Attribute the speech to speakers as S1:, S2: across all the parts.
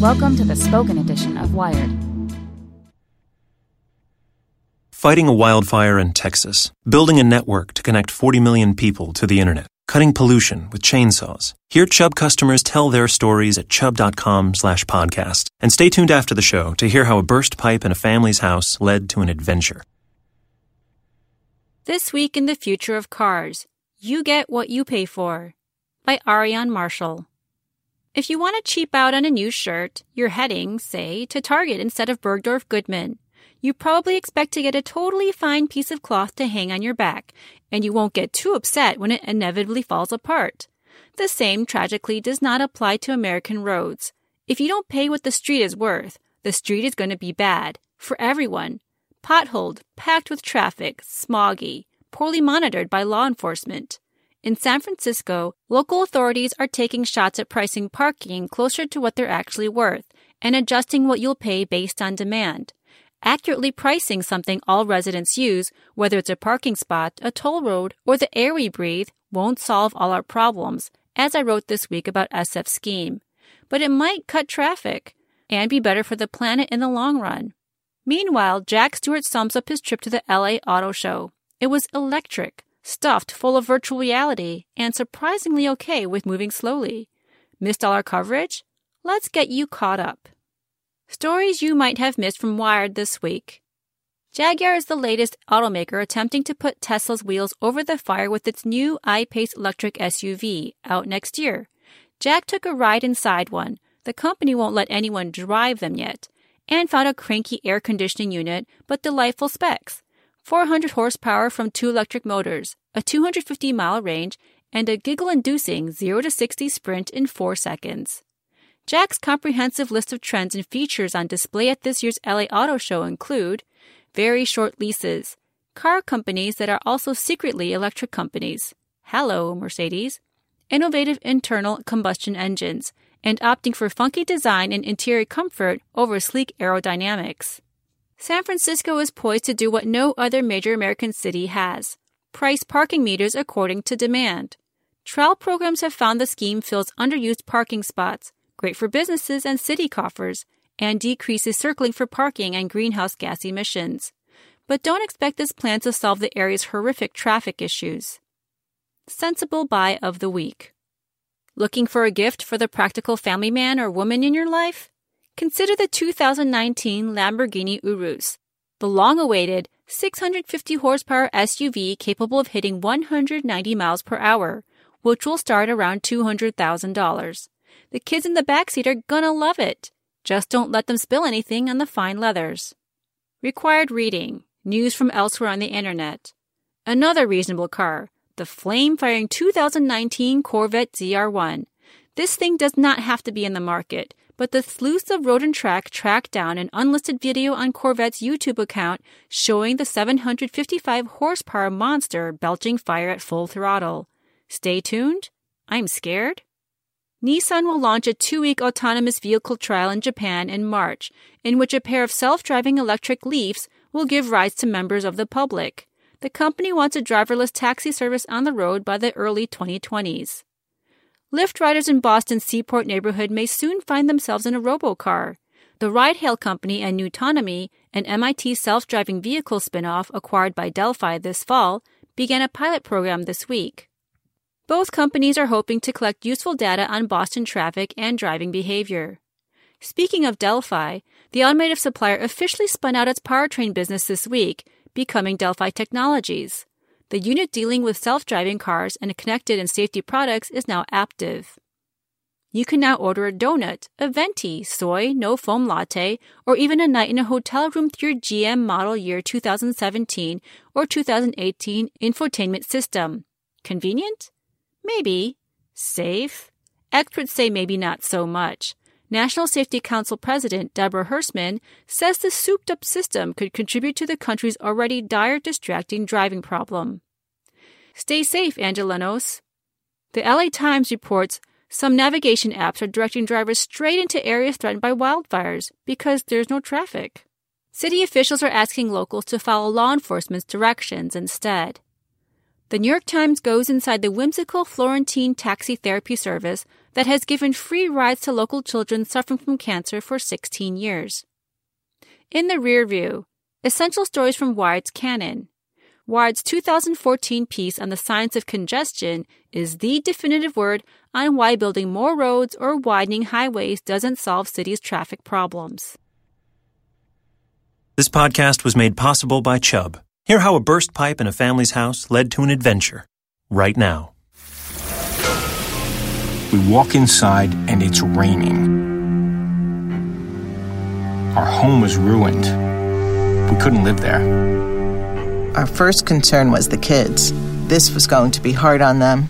S1: Welcome to the spoken edition of Wired.
S2: Fighting a wildfire in Texas, building a network to connect 40 million people to the internet, cutting pollution with chainsaws. Hear Chubb customers tell their stories at chubb.com slash podcast. And stay tuned after the show to hear how a burst pipe in a family's house led to an adventure.
S3: This week in the future of cars, you get what you pay for by Aarian Marshall. If you want to cheap out on a new shirt, you're heading, say, to Target instead of Bergdorf Goodman. You probably expect to get a totally fine piece of cloth to hang on your back, and you won't get too upset when it inevitably falls apart. The same tragically does not apply to American roads. If you don't pay what the street is worth, the street is going to be bad for everyone. Potholed, packed with traffic, smoggy, poorly monitored by law enforcement. In San Francisco, local authorities are taking shots at pricing parking closer to what they're actually worth and adjusting what you'll pay based on demand. Accurately pricing something all residents use, whether it's a parking spot, a toll road, or the air we breathe, won't solve all our problems, as I wrote this week about SF's scheme. But it might cut traffic and be better for the planet in the long run. Meanwhile, Jack Stewart sums up his trip to the LA Auto Show. It was electric stuffed full of virtual reality, and surprisingly okay with moving slowly. Missed all our coverage? Let's get you caught up. Stories you might have missed from Wired this week. Jaguar is the latest automaker attempting to put Tesla's wheels over the fire with its new I-Pace electric SUV out next year. Jack took a ride inside one. The company won't let anyone drive them yet, and found a cranky air conditioning unit but delightful specs. 400 horsepower from two electric motors, a 250 mile range, and a giggle inducing 0 to 60 sprint in 4 seconds. Jack's comprehensive list of trends and features on display at this year's LA Auto Show include very short leases, car companies that are also secretly electric companies, hello, Mercedes, innovative internal combustion engines, and opting for funky design and interior comfort over sleek aerodynamics. San Francisco is poised to do what no other major American city has price parking meters according to demand. Trial programs have found the scheme fills underused parking spots, great for businesses and city coffers, and decreases circling for parking and greenhouse gas emissions. But don't expect this plan to solve the area's horrific traffic issues. Sensible Buy of the Week Looking for a gift for the practical family man or woman in your life? Consider the 2019 Lamborghini Urus, the long awaited 650 horsepower SUV capable of hitting 190 miles per hour, which will start around $200,000. The kids in the backseat are gonna love it. Just don't let them spill anything on the fine leathers. Required reading. News from elsewhere on the internet. Another reasonable car. The flame firing 2019 Corvette ZR1. This thing does not have to be in the market but the sleuths of Road and Track tracked down an unlisted video on Corvette's YouTube account showing the 755 horsepower monster belching fire at full throttle. Stay tuned. I'm scared. Nissan will launch a two week autonomous vehicle trial in Japan in March, in which a pair of self driving electric Leafs will give rides to members of the public. The company wants a driverless taxi service on the road by the early 2020s. Lyft riders in Boston's Seaport neighborhood may soon find themselves in a robocar. The ride hail company and Nutonomy, an MIT self driving vehicle spinoff acquired by Delphi this fall, began a pilot program this week. Both companies are hoping to collect useful data on Boston traffic and driving behavior. Speaking of Delphi, the automotive supplier officially spun out its powertrain business this week, becoming Delphi Technologies. The unit dealing with self driving cars and connected and safety products is now Aptiv. You can now order a donut, a venti, soy, no foam latte, or even a night in a hotel room through your GM model year 2017 or 2018 infotainment system. Convenient? Maybe. Safe? Experts say maybe not so much. National Safety Council President Deborah Hersman says the souped up system could contribute to the country's already dire distracting driving problem. Stay safe, Angelenos. The LA Times reports some navigation apps are directing drivers straight into areas threatened by wildfires because there's no traffic. City officials are asking locals to follow law enforcement's directions instead. The New York Times goes inside the whimsical Florentine taxi therapy service that has given free rides to local children suffering from cancer for 16 years. In the rear view, essential stories from Wired's Canon. Wired's 2014 piece on the science of congestion is the definitive word on why building more roads or widening highways doesn't solve cities' traffic problems.
S2: This podcast was made possible by Chubb. Hear how a burst pipe in a family's house led to an adventure right now.
S4: We walk inside and it's raining. Our home was ruined. We couldn't live there.
S5: Our first concern was the kids. This was going to be hard on them.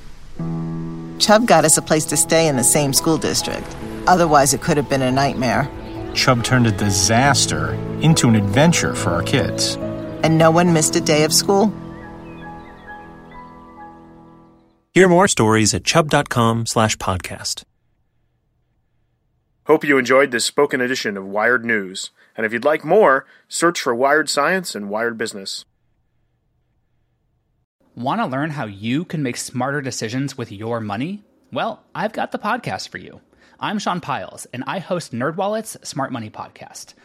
S5: Chubb got us a place to stay in the same school district. Otherwise, it could have been a nightmare.
S4: Chubb turned a disaster into an adventure for our kids
S5: and no one missed a day of school.
S2: Hear more stories at chubb.com slash podcast.
S6: Hope you enjoyed this spoken edition of Wired News. And if you'd like more, search for Wired Science and Wired Business.
S7: Want to learn how you can make smarter decisions with your money? Well, I've got the podcast for you. I'm Sean Pyles, and I host NerdWallet's Smart Money Podcast –